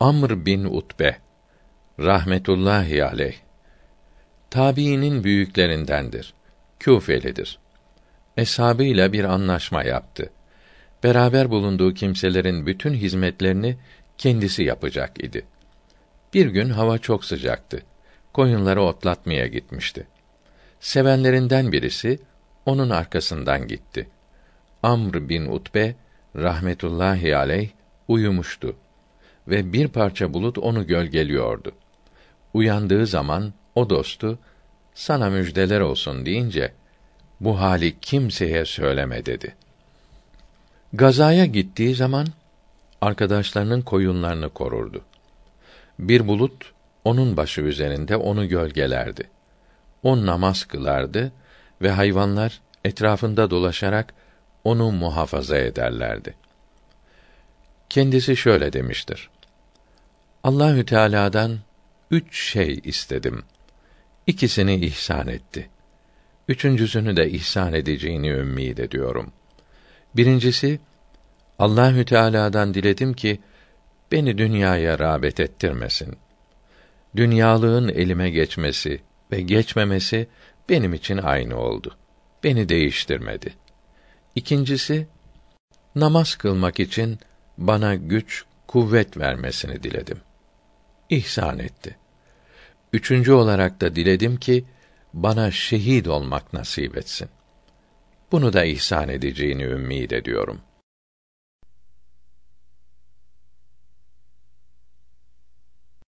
Amr bin Utbe rahmetullahi aleyh tabiinin büyüklerindendir. Küfelidir. Eshabıyla bir anlaşma yaptı. Beraber bulunduğu kimselerin bütün hizmetlerini kendisi yapacak idi. Bir gün hava çok sıcaktı. Koyunları otlatmaya gitmişti. Sevenlerinden birisi onun arkasından gitti. Amr bin Utbe rahmetullahi aleyh uyumuştu ve bir parça bulut onu gölgeliyordu. Uyandığı zaman o dostu sana müjdeler olsun deyince bu hali kimseye söyleme dedi. Gazaya gittiği zaman arkadaşlarının koyunlarını korurdu. Bir bulut onun başı üzerinde onu gölgelerdi. O namaz kılardı ve hayvanlar etrafında dolaşarak onu muhafaza ederlerdi. Kendisi şöyle demiştir. Allahü Teala'dan üç şey istedim. İkisini ihsan etti. Üçüncüsünü de ihsan edeceğini ümmid ediyorum. Birincisi Allahü Teala'dan diledim ki beni dünyaya rağbet ettirmesin. Dünyalığın elime geçmesi ve geçmemesi benim için aynı oldu. Beni değiştirmedi. İkincisi namaz kılmak için bana güç, kuvvet vermesini diledim. İhsan etti. Üçüncü olarak da diledim ki bana şehit olmak nasip etsin. Bunu da ihsan edeceğini ümmid ediyorum.''